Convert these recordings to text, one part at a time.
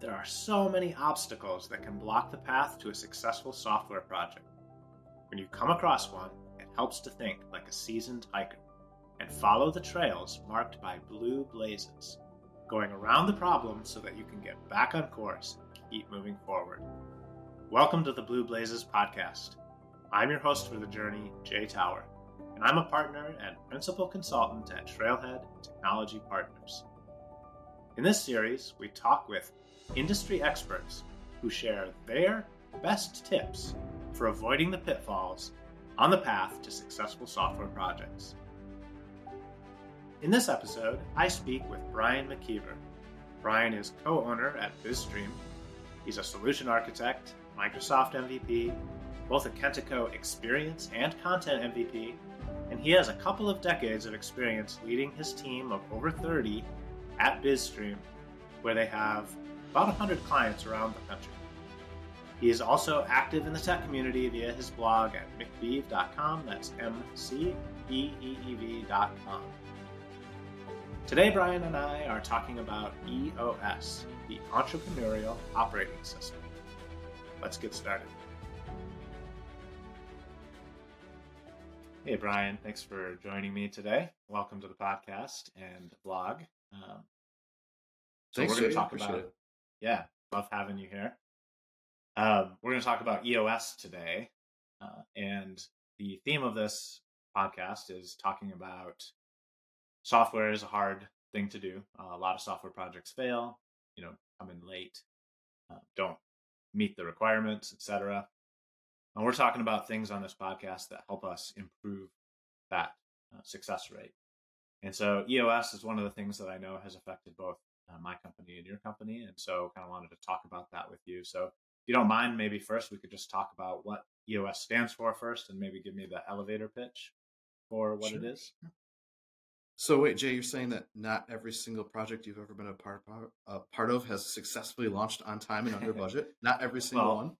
there are so many obstacles that can block the path to a successful software project. When you come across one, it helps to think like a seasoned hiker and follow the trails marked by blue blazes, going around the problem so that you can get back on course and keep moving forward. Welcome to the Blue Blazes podcast. I'm your host for the journey, Jay Tower, and I'm a partner and principal consultant at Trailhead Technology Partners. In this series, we talk with industry experts who share their best tips for avoiding the pitfalls on the path to successful software projects. In this episode, I speak with Brian McKeiver. Brian is co owner at BizStream. He's a solution architect, Microsoft MVP, both a Kentico experience and content MVP, and he has a couple of decades of experience leading his team of over 30 at BizStream, where they have about 100 clients around the country. He is also active in the tech community via his blog at mcbeev.com. That's M C E E E V.com. Today, Brian and I are talking about EOS, the Entrepreneurial Operating System. Let's get started. Hey, Brian, thanks for joining me today. Welcome to the podcast and blog. Um, so Thanks, we're going to talk about it. Yeah, love having you here. Um, we're going to talk about EOS today, uh, and the theme of this podcast is talking about software is a hard thing to do. Uh, a lot of software projects fail, you know, come in late, uh, don't meet the requirements, etc. And we're talking about things on this podcast that help us improve that uh, success rate. And so EOS is one of the things that I know has affected both uh, my company and your company. And so kind of wanted to talk about that with you. So if you don't mind, maybe first we could just talk about what EOS stands for first and maybe give me the elevator pitch for what it Sure. is. So wait, Jay, you're saying that not every single project you've ever been a part uh, part of has successfully launched on time and under budget? Not every single Well, one.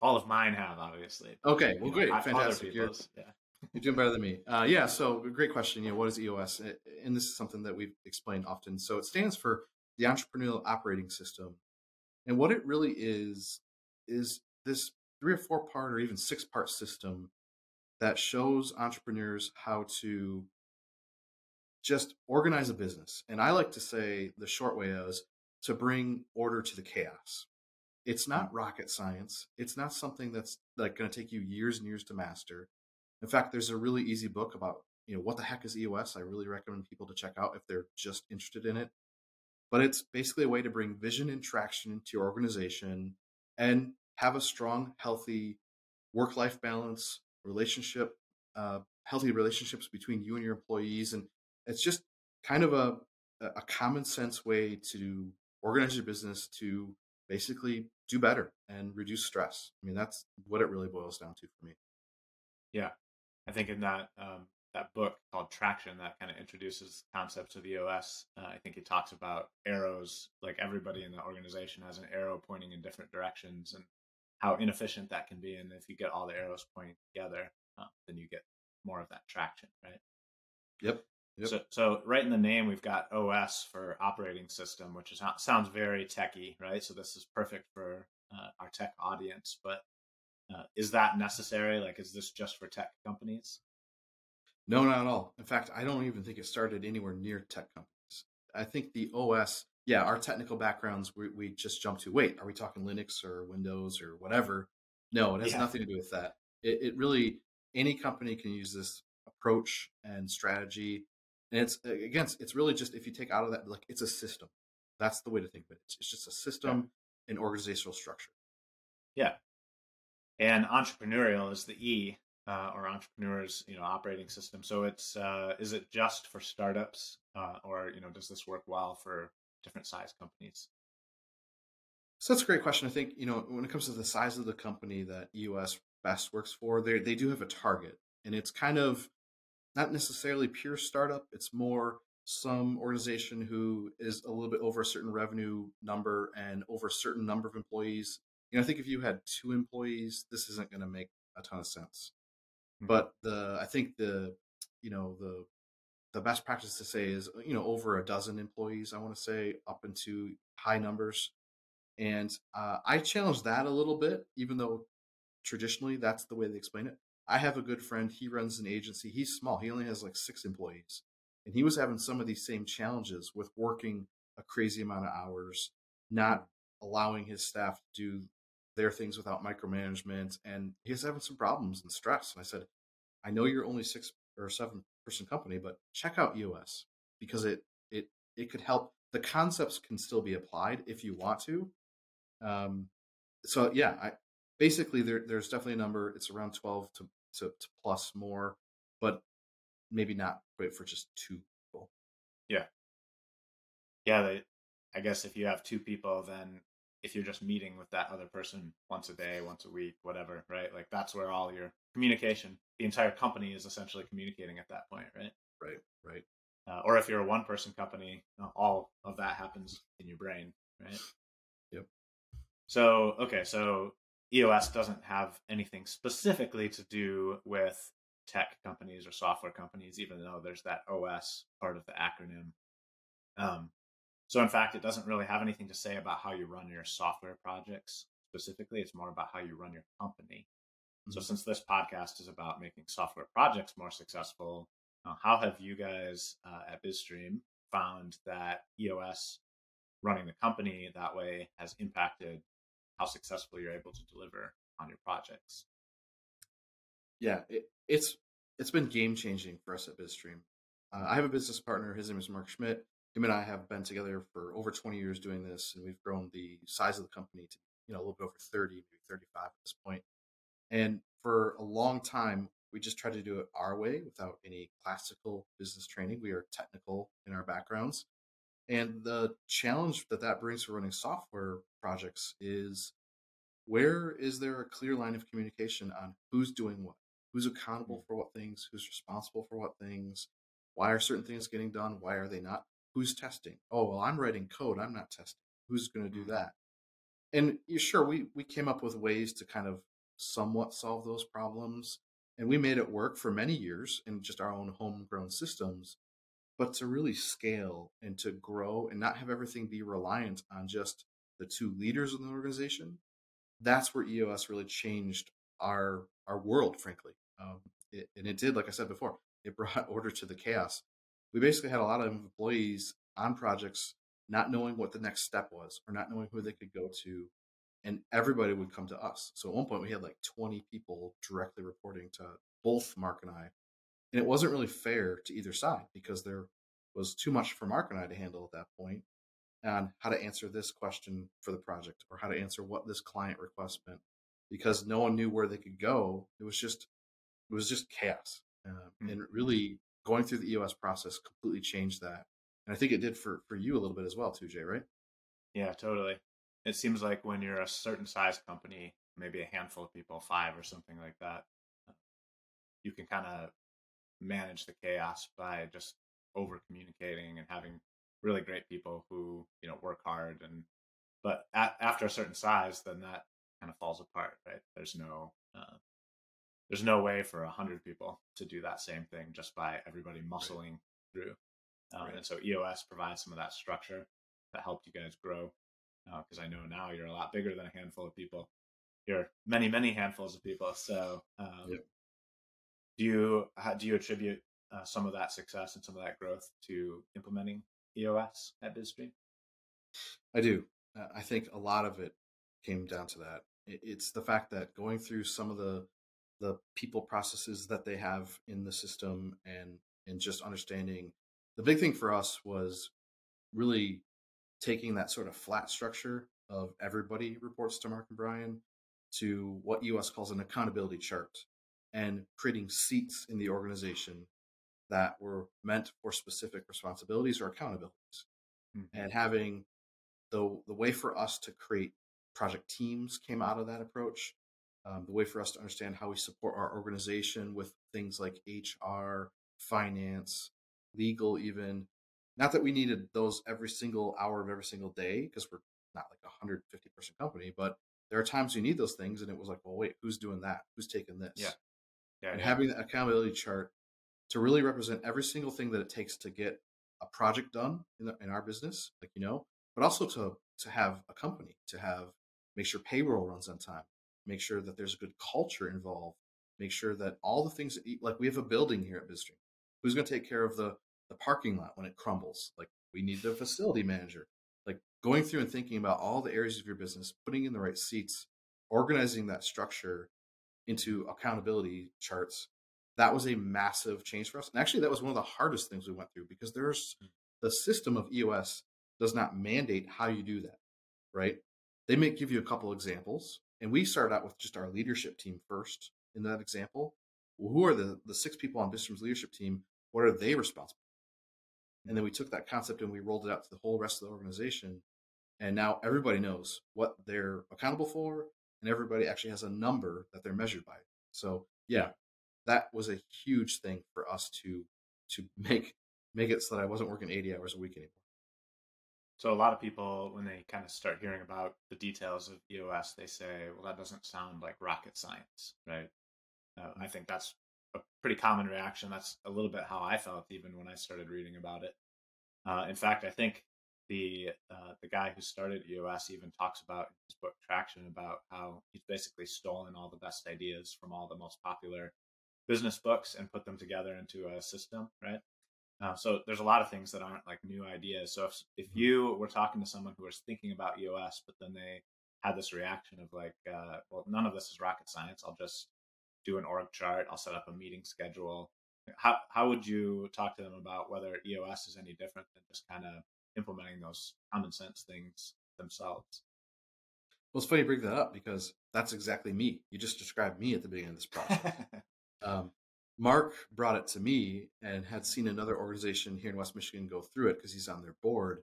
All of mine have, obviously. Okay, You well, know, great, fantastic. You're, yeah. you're doing better than me. Uh, yeah. So great question. You know, what is EOS? And this is something that we've explained often. So it stands for the Entrepreneurial Operating System, and what it really is is this three or four part or even six part system that shows entrepreneurs how to just organize a business. And I like to say the short way is to bring order to the chaos. It's not rocket science. It's not something that's like going to take you years and years to master. In fact, there's a really easy book about, you know, what the heck is EOS? I really recommend people to check out if they're just interested in it. But it's basically a way to bring vision and traction into your organization and have a strong, healthy work life balance, relationship, uh, healthy relationships between you and your employees. And it's just kind of a, a common sense way to organize your business to basically do better and reduce stress. I mean, that's what it really boils down to for me. Yeah, I think in that um, that book called Traction, that kind of introduces concepts of EOS. Uh, I think it talks about arrows, like everybody in the organization has an arrow pointing in different directions, and how inefficient that can be. And if you get all the arrows pointing together, uh, then you get more of that traction, right? Yep. Yep. So, so right in the name, we've got OS for operating system, which is, sounds very techy, right? So this is perfect for uh, our tech audience. But uh, is that necessary? Like, is this just for tech companies? No, not at all. In fact, I don't even think it started anywhere near tech companies. I think the OS, yeah, our technical backgrounds, we, we just jump to wait, are we talking Linux or Windows or whatever? No, it has Yeah. nothing to do with that. It, it really, any company can use this approach and strategy. And it's, again, it's- really just if you take out of that, like it's a system. That's the way to think of it. It's, it's just a system and organizational structure. Yeah. And entrepreneurial is the E, uh, or entrepreneurs, you know, operating system. So it's uh, is it just for startups, uh, or you know, does this work well for different size companies? So that's a great question. I think, you know, when it comes to the size of the company that EOS best works for, they they do have a target. And it's kind of not necessarily pure startup. It's more some organization who is a little bit over a certain revenue number and over a certain number of employees. You know, I think if you had two employees, this isn't going to make a ton of sense. Mhm. But the I think the you know the the best practice to say is you know over a dozen employees. I want to say up into high numbers And uh, I challenge that a little bit, even though traditionally that's the way they explain it. I have a good friend. He runs an agency. He's small. He only has like six employees. And he was having some of these same challenges with working a crazy amount of hours, not allowing his staff to do their things without micromanagement. And he's having some problems and stress. And I said, I know you're only six or seven person company, but check out EOS because it it it could help. The concepts can still be applied if you want to. Um, so yeah, I basically there there's definitely a number. It's around twelve to to, to plus more, but maybe not great for just two people. Yeah, yeah. They, I guess if you have two people, then if you're just meeting with that other person once a day, once a week, whatever, right? Like that's where all your communication, the entire company is essentially communicating at that point, right? Right, right. Uh, or if you're a one person company, uh, all of that happens in your brain, right? Yep. So, okay, so EOS doesn't have anything specifically to do with tech companies or software companies, even though there's that OS part of the acronym. Um, so, in fact, it doesn't really have anything to say about how you run your software projects specifically. It's more about how you run your company. Mm-hmm. So, since this podcast is about making software projects more successful, uh, how have you guys uh, at BizStream found that EOS running the company that way has impacted how successful you're able to deliver on your projects? Yeah, it, it's it's been game changing for us at BizStream. Uh, I have a business partner. His name is Mark Schmidt him and I have been together for over 20 years doing this, and we've grown the size of the company to you know a little bit over 30, maybe 35 at this point. And for a long time, we just tried to do it our way without any classical business training. We are technical in our backgrounds, and the challenge that that brings for running software projects is where is there a clear line of communication on who's doing what, who's accountable mm. for what things, who's responsible for what things, why are certain things getting done, why are they not Who's testing? Oh, well, I'm writing code. I'm not testing. Who's going to do mm-hmm. that? And sure, we, we came up with ways to kind of somewhat solve those problems. And we made it work for many years in just our own homegrown systems. But to really scale and to grow and not have everything be reliant on just the two leaders in the organization, that's where EOS really changed our our world, frankly. Um, it, and it did, like I said before, it brought order to the chaos we basically had a lot of employees on projects not knowing what the next step was or not knowing who they could go to and everybody would come to us so at one point we had like 20 people directly reporting to both mark and i and it wasn't really fair to either side because there was too much for mark and i to handle at that point on how to answer this question for the project or how to answer what this client request meant because no one knew where they could go it was just it was just chaos uh, mm-hmm. and really going through the EOS process completely changed that. And I think it did for, for you a little bit as well, too, Jay, right? Yeah, totally. It seems like when you're a certain size company, maybe a handful of people, five or something like that, you can kind of manage the chaos by just over communicating and having really great people who, you know, work hard. And, but at, after a certain size, then that kind of falls apart, right? There's no, uh, there's no way for a hundred people to do that same thing just by everybody muscling right. through. Um, right. And so EOS provides some of that structure that helped you guys grow. Because uh, I know now you're a lot bigger than a handful of people. You're many, many handfuls of people. So, um, yep. do you how, do you attribute uh, some of that success and some of that growth to implementing EOS at BizStream? I do. Uh, I think a lot of it came down to that. It's the fact that going through some of the the people processes that they have in the system and and just understanding the big thing for us was really taking that sort of flat structure of everybody reports to Mark and Brian to what EOS calls an accountability chart and creating seats in the organization that were meant for specific responsibilities or accountabilities mm-hmm. and having the the way for us to create project teams came out of that approach um, the way for us to understand how we support our organization with things like HR, finance, legal, even. Not that we needed those every single hour of every single day because we're not like a 150 person company, but there are times you need those things. And it was like, well, wait, who's doing that? Who's taking this? Yeah. yeah and yeah. having the accountability chart to really represent every single thing that it takes to get a project done in, the, in our business, like, you know, but also to, to have a company, to have make sure payroll runs on time, make sure that there's a good culture involved, make sure that all the things that, like we have a building here at Bizstream. Who's going to take care of the the parking lot when it crumbles? Like we need the facility manager. Like going through and thinking about all the areas of your business, putting in the right seats, organizing that structure into accountability charts. That was a massive change for us. And actually, that was one of the hardest things we went through because there's mm. the system of EOS does not mandate how you do that, right? They may give you a couple examples. And we started out with just our leadership team first in that example. Well, who are the, the six people on Bizstream's leadership team? What are they responsible? And then we took that concept and we rolled it out to the whole rest of the organization. And now everybody knows what they're accountable for, and everybody actually has a number that they're measured by. So yeah, that was a huge thing for us to to make make it so that I wasn't working 80 hours a week anymore. So a lot of people, when they kind of start hearing about the details of EOS, they say, "Well, that doesn't sound like rocket science, right?" Uh, I think that's a pretty common reaction. That's a little bit how I felt even when I started reading about it. Uh, in fact, I think the uh, the guy who started EOS even talks about in his book Traction about how he's basically stolen all the best ideas from all the most popular business books and put them together into a system, right? Uh, so there's a lot of things that aren't like new ideas. So if if mm-hmm. you were talking to someone who was thinking about EOS, but then they had this reaction of like, uh, well, none of this is rocket science. I'll just do an org chart. I'll set up a meeting schedule. How how would you talk to them about whether EOS is any different than just kind of implementing those common sense things themselves? Well, it's funny you bring that up because that's exactly me. You just described me at the beginning of this process. um, Mark brought it to me and had seen another organization here in West Michigan go through it because he's on their board,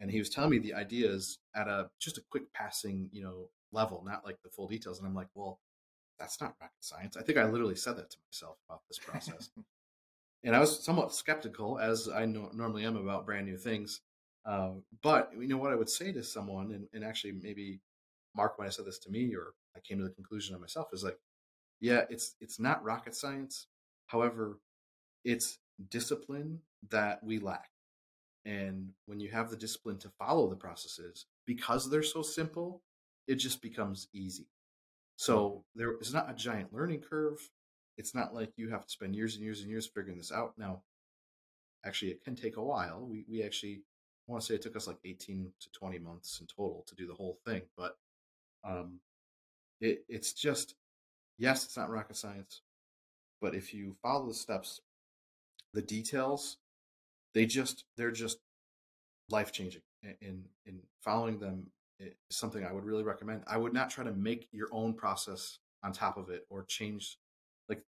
and he was telling me the ideas at a just a quick passing, you know, level, not like the full details. And I'm like, well, that's not rocket science. I think I literally said that to myself about this process. and I was somewhat skeptical, as I know, normally am about brand new things. Uh, but you know what I would say to someone, and, and actually maybe Mark might have said this to me, or I came to the conclusion of myself, is like, yeah, it's it's not rocket science. However, it's discipline that we lack. And when you have the discipline to follow the processes, because they're so simple, it just becomes easy. So there is not a giant learning curve. It's not like you have to spend years and years and years figuring this out. Now, actually, it can take a while. We we actually I want to say it took us like 18 to 20 months in total to do the whole thing, but um, it it's just yes, it's not rocket science, but if you follow the steps, the details, they just they're just life changing. In in following them is something I would really recommend. I would not try to make your own process on top of it or change. Like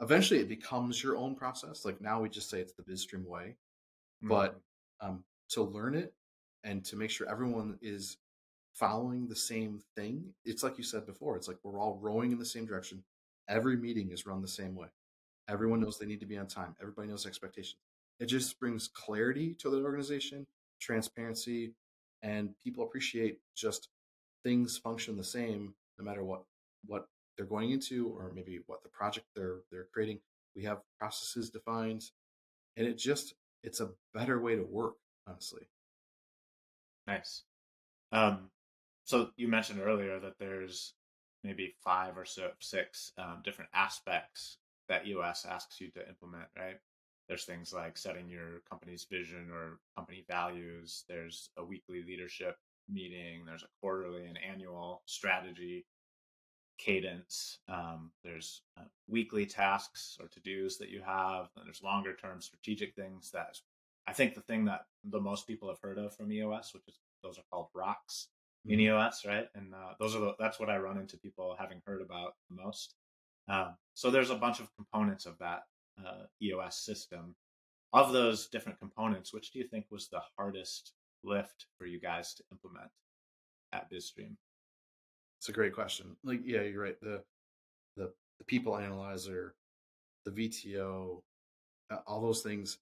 eventually, it becomes your own process. Like now, we just say it's the BizStream way, mm-hmm. but um, to learn it and to make sure everyone is following the same thing, it's like you said before. It's like we're all rowing in the same direction. Every meeting is run the same way. Everyone knows they need to be on time. Everybody knows expectations. It just brings clarity to the organization, transparency, and people appreciate just things function the same no matter what what they're going into or maybe what the project they're they're creating. We have processes defined, and it just it's a better way to work, honestly. Nice. Um, so you mentioned earlier that there's maybe five or so six um, different aspects that EOS asks you to implement, right? There's things like setting your company's vision or company values. There's a weekly leadership meeting. There's a quarterly and annual strategy cadence. Um, there's uh, weekly tasks or to dos that you have. And there's longer term strategic things that I think the thing that the most people have heard of from EOS, which is those are called rocks in mm-hmm. EOS, right? And uh, those are the, that's what I run into people having heard about the most. Um, so there's a bunch of components of that uh, EOS system. Of those different components, which do you think was the hardest lift for you guys to implement at BizStream? It's a great question. Like, yeah, you're right. The the the people analyzer, the VTO, uh, all those things.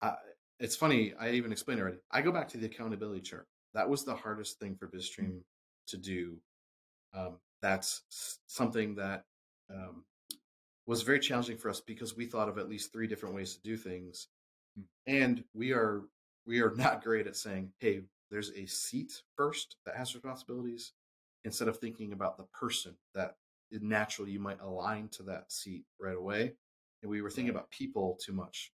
Uh, it's funny. I even explained already. I go back to the accountability chart. That was the hardest thing for BizStream mm-hmm. to do. Um, that's something that um, was very challenging for us because we thought of at least three different ways to do things, hmm. and we are we are not great at saying, "Hey, there's a seat first that has responsibilities instead of thinking about the person that naturally you might align to that seat right away. And we were thinking about people too much.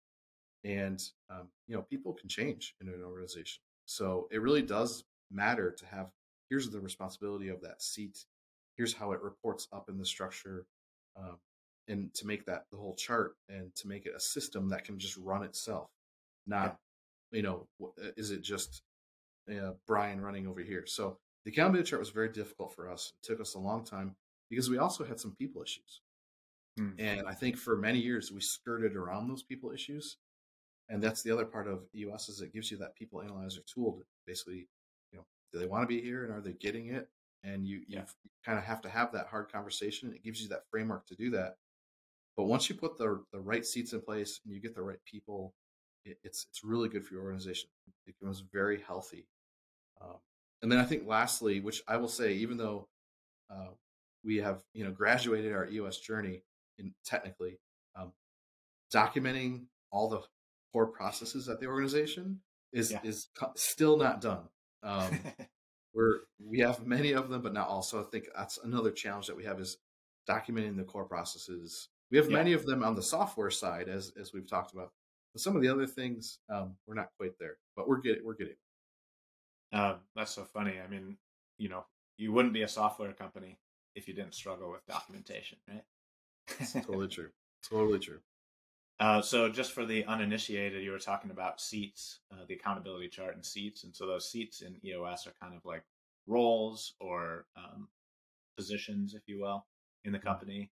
And, um, you know, people can change in an organization. So it really does matter to have here's the responsibility of that seat, here's how it reports up in the structure. Um, and to make that the whole chart and to make it a system that can just run itself, not, yeah. you know, uh, is it just uh, Brian running over here? So the accountability chart was very difficult for us. It took us a long time because we also had some people issues. Mm. And I think for many years we skirted around those people issues. And that's the other part of EOS is it gives you that people analyzer tool to basically, you know, do they want to be here and are they getting it? And you, yeah. you kind of have to have that hard conversation. It gives you that framework to do that. But once you put the the right seats in place and you get the right people, it, it's it's really good for your organization. It becomes very healthy. Um, and then I think lastly, which I will say, even though uh, we have you know graduated our EOS journey in technically um, documenting all the core processes at the organization is yeah. is still not done. Um, we're we have many of them, but not all. So I think that's another challenge that we have is documenting the core processes. We have yeah. many of them on the software side, as as we've talked about. But some of the other things, um, we're not quite there, but we're getting we're getting. Um, that's so funny. I mean, you know, you wouldn't be a software company if you didn't struggle with documentation, right? totally true. Totally true. Uh, so, just for the uninitiated, you were talking about seats, uh, the accountability chart and seats, and so those seats in EOS are kind of like roles or um, positions, if you will, in the mm-hmm. company,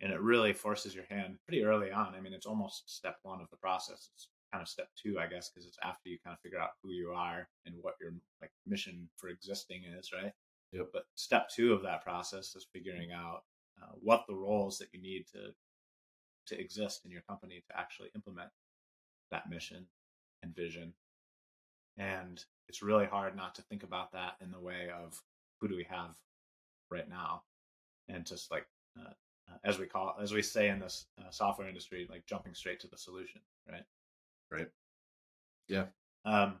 and it really forces your hand pretty early on. I mean, it's almost step one of the process. It's kind of step two, I guess, because it's after you kind of figure out who you are and what your like mission for existing is, right? Yep. But step two of that process is figuring out uh, what the roles that you need to to exist in your company to actually implement that mission and vision. And it's really hard not to think about that in the way of who do we have right now, and just like uh, uh as we call as we say in this uh, software industry, like jumping straight to the solution, right? Right. Yeah. Um,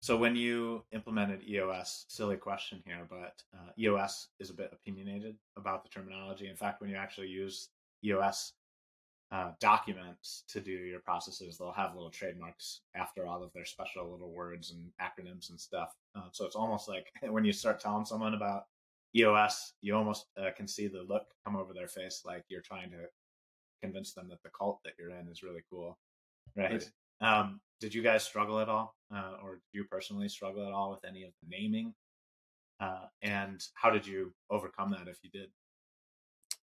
so when you implemented EOS, silly question here, but uh, EOS is a bit opinionated about the terminology. In fact, when you actually use EOS uh, documents to do your processes, they'll have little trademarks after all of their special little words and acronyms and stuff. Uh, so it's almost like when you start telling someone about EOS, you almost uh, can see the look come over their face, like you're trying to convince them that the cult that you're in is really cool, right? right. Um, did you guys struggle at all, uh, or did you personally struggle at all with any of the naming? Uh, and how did you overcome that if you did?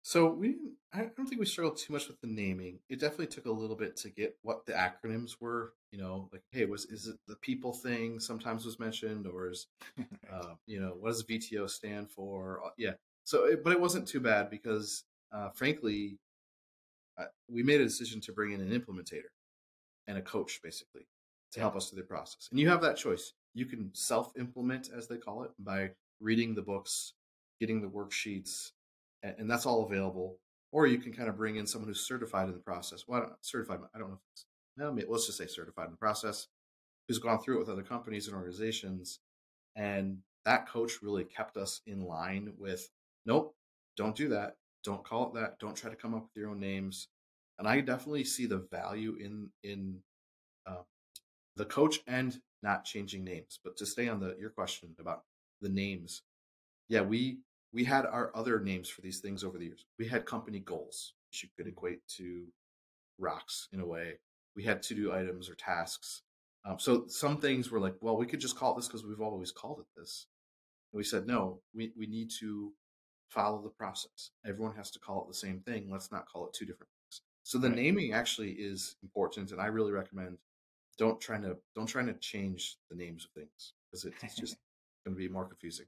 So we. I don't think we struggled too much with the naming. It definitely took a little bit to get what the acronyms were. You know, like hey, was is it the people thing? Sometimes was mentioned, or is uh, you know what does VTO stand for? Uh, yeah. So, it, but it wasn't too bad because, uh, frankly, uh, we made a decision to bring in an implementator and a coach basically to help us through the process. And you have that choice. You can self implement, as they call it, by reading the books, getting the worksheets, and, that's all available. Or you can kind of bring in someone who's certified in the process. Well, I don't, certified, I don't know if let's just say certified in the process, who's gone through it with other companies and organizations. And that coach really kept us in line with nope, don't do that. Don't call it that. Don't try to come up with your own names and I definitely see the value in in uh, the coach and not changing names. But to stay on the your question about the names, yeah, we we had our other names for these things over the years. We had company goals, which you could equate to rocks in a way. We had to do items or tasks. Um, so some things were like, well, we could just call it this because we've always called it this. And we said, no, we, we need to follow the process. Everyone has to call it the same thing. Let's not call it two different things. so the right. naming actually is important, and I really recommend don't try to don't try to change the names of things because it's just going to be more confusing.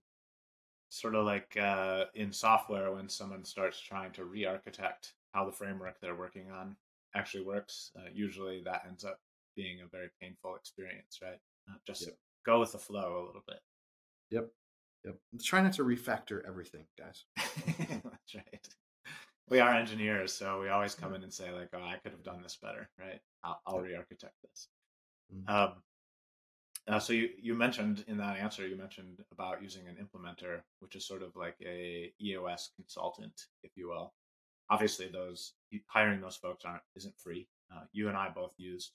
Sort of like uh, in software when someone starts trying to re-architect how the framework they're working on actually works. Uh, usually that ends up being a very painful experience, right? Uh, just yep. go with the flow a little bit. Yep. Yep. Try not to refactor everything, guys. That's right we are engineers, so we always come in and say like, "Oh, I could have done this better," right? I'll, I'll re-architect this. Mm-hmm. Um, Uh, so you, you mentioned in that answer, you mentioned about using an implementer, which is sort of like a EOS consultant, if you will. Obviously, those hiring those folks aren't isn't free. Uh, you and I both used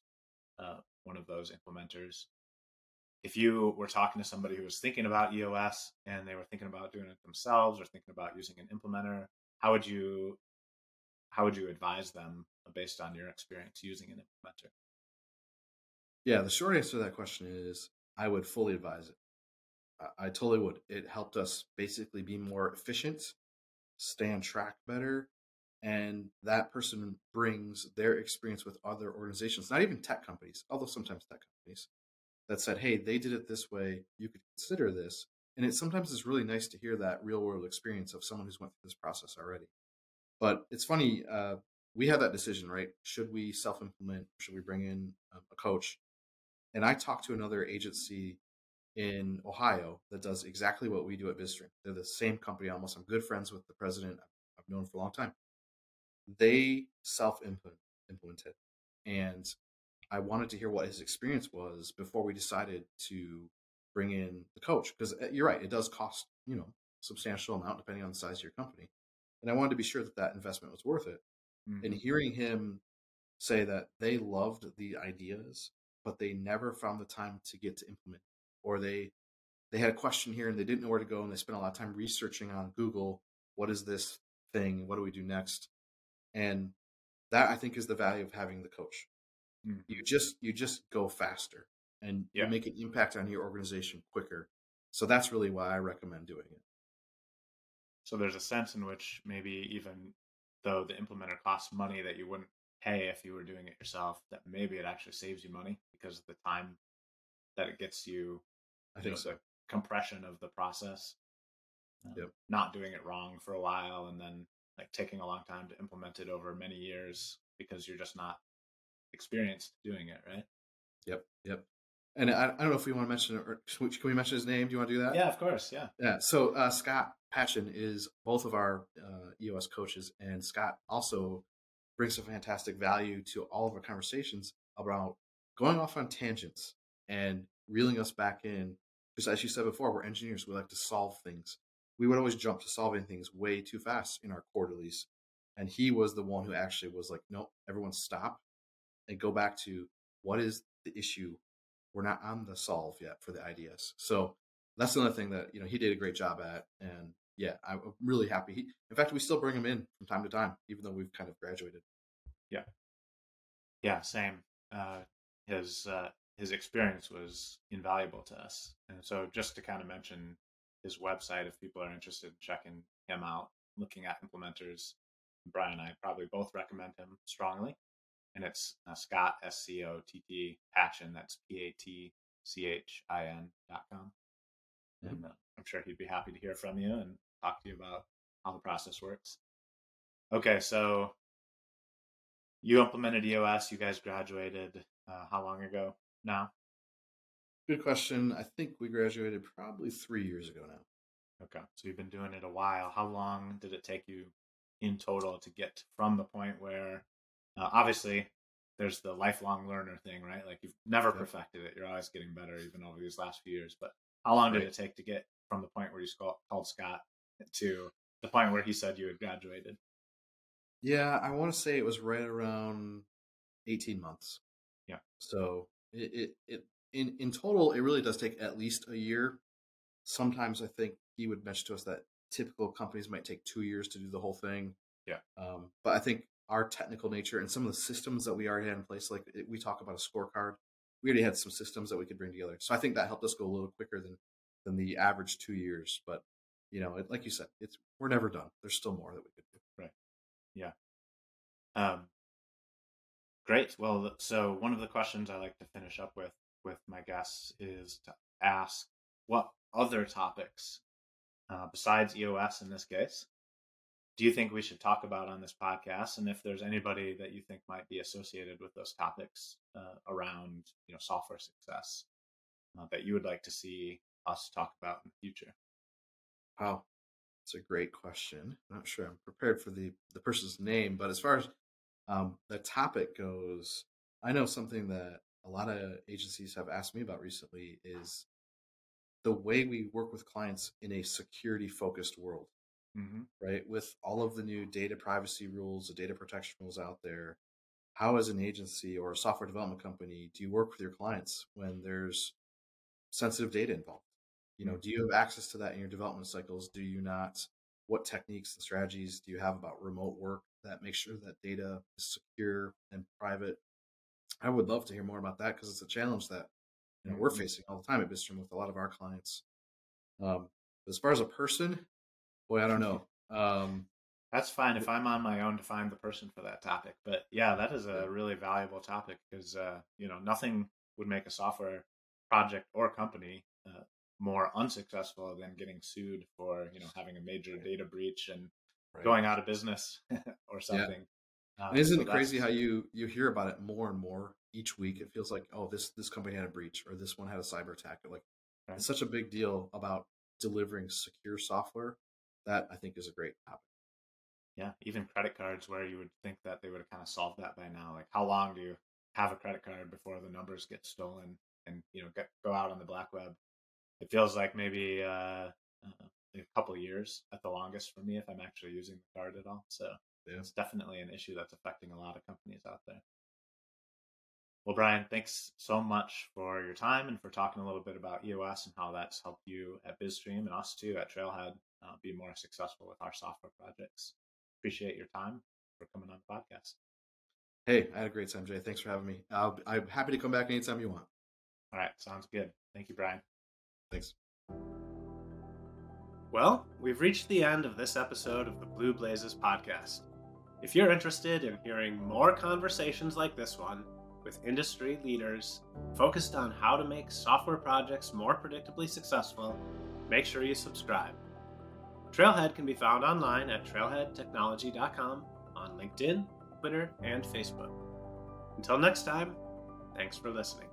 uh, one of those implementers. If you were talking to somebody who was thinking about EOS and they were thinking about doing it themselves or thinking about using an implementer, how would you how would you advise them based on your experience using an implementer? Yeah, the short answer to that question is I would fully advise it. I, I totally would. It helped us basically be more efficient, stay on track better, and that person brings their experience with other organizations, not even tech companies, although sometimes tech companies, that said, hey, they did it this way, you could consider this. And it sometimes is really nice to hear that real world experience of someone who's went through this process already. But it's funny, uh, we had that decision, right? Should we self implement? Should we bring in um, a coach? And I talked to another agency in Ohio that does exactly what we do at BizStream. They're the same company almost. I'm good friends with the president. I've known for a long time. They self implemented. And I wanted to hear what his experience was before we decided to bring in the coach. Because uh, you're right, it does cost, you know, substantial amount depending on the size of your company. And I wanted to be sure that that investment was worth it. Mm-hmm. And hearing him say that they loved the ideas but they never found the time to get to implement or they they had a question here and they didn't know where to go and they spent a lot of time researching on google what is this thing? What do we do next? And that i think is the value of having the coach. Mm-hmm. you just you just go faster and yeah. you make an impact on your organization quicker. So that's really why i recommend doing it. So there's a sense in which maybe even though the implementer costs money that you wouldn't pay if you were doing it yourself that maybe it actually saves you money because of the time that it gets you. I think know, so. Compression of the process. Um, yep. Not doing it wrong for a while and then like taking a long time to implement it over many years because you're just not experienced doing it, right? Yep. Yep. And I, I don't know if we want to mention or can we mention his name? Do you want to do that? Yeah, of course. Yeah. Yeah. So uh, Scott Patchin is both of our uh, EOS coaches, and Scott also brings a fantastic value to all of our conversations about going off on tangents and reeling us back in. Because as you said before, we're engineers. We like to solve things. We would always jump to solving things way too fast in our quarterlies. And he was the one who actually was like, no, everyone stop and go back to what is the issue? We're not on the solve yet for the IDS. So that's another thing that, you know, he did a great job at. And yeah, I'm really happy. He, in fact, we still bring him in from time to time, even though we've kind of graduated. Yeah. Yeah, same. Uh, his uh, his experience was invaluable to us, and so just to kind of mention his website, if people are interested in checking him out, looking at implementers, Brian and I probably both recommend him strongly. And it's uh, Scott S C O T T Patchin. That's P A T C H I N dot com. Mm-hmm. And uh, I'm sure he'd be happy to hear from you and talk to you about how the process works. Okay, so you implemented EOS. You guys graduated uh, how long ago now? Good question. I think we graduated probably three years ago now. Okay, so you've been doing it a while. How long did it take you in total to get from the point where, uh, obviously, there's the lifelong learner thing, right? Like you've never perfected it. You're always getting better, even over these last few years. But how long did right. it take to get from the point where you called Scott to the point where he said you had graduated? Yeah, I want to say it was right around 18 months. Yeah. So it, it, it in, in total, it really does take at least a year. Sometimes I think he would mention to us that typical companies might take two years to do the whole thing. Yeah. Um, but I think our technical nature and some of the systems that we already had in place, like it, we talk about a scorecard, we already had some systems that we could bring together. So I think that helped us go a little quicker than than the average two years. But you know, it, like you said, it's we're never done. There's still more that we could do. Right. Yeah. Um, great. Well, so one of the questions I like to finish up with with my guests is to ask what other topics uh, besides EOS in this case do you think we should talk about on this podcast and if there's anybody that you think might be associated with those topics uh, around you know software success uh, that you would like to see us talk about in the future wow it's a great question. I'm not sure I'm prepared for the the person's name, but as far as um, the topic goes, I know something that a lot of agencies have asked me about recently is the way we work with clients in a security focused world, Mm-hmm. right? With all of the new data privacy rules, the data protection rules out there, how, as an agency or a software development company, do you work with your clients when there's sensitive data involved? You know, do you have access to that in your development cycles? Do you not? What techniques and strategies do you have about remote work that make sure that data is secure and private? I would love to hear more about that because it's a challenge that you know we're Mhm. facing all the time at BizStream with a lot of our clients. Um, as far as a person, boy, I don't know. Um, That's fine if I'm on my own to find the person for that topic. But yeah, that is a really valuable topic because uh, you know nothing would make a software project or company uh, more unsuccessful than getting sued for you know having a major data breach and right. going out of business or something. Um, And isn't so it crazy how you you hear about it more and more each week? It feels like oh this this company had a breach or this one had a cyber attack. Like Right. it's such a big deal about delivering secure software. That I think is a great topic. Yeah, even credit cards where you would think that they would have kind of solved that by now. Like, how long do you have a credit card before the numbers get stolen and you know get, go out on the black web? It feels like maybe uh, uh, a couple of years at the longest for me if I'm actually using the card at all. So Yeah. it's definitely an issue that's affecting a lot of companies out there. Well, Brian, thanks so much for your time and for talking a little bit about EOS and how that's helped you at BizStream and us too at Trailhead uh, be more successful with our software projects. Appreciate your time for coming on the podcast. Hey, I had a great time, Jay. Thanks for having me. I'll, I'm happy to come back anytime you want. All right, sounds good. Thank you, Brian. Thanks. Well, we've reached the end of this episode of the Blue Blazes podcast. If you're interested in hearing more conversations like this one with industry leaders focused on how to make software projects more predictably successful, make sure you subscribe. Trailhead can be found online at trailheadtechnology.com, on LinkedIn, Twitter, and Facebook. Until next time, thanks for listening.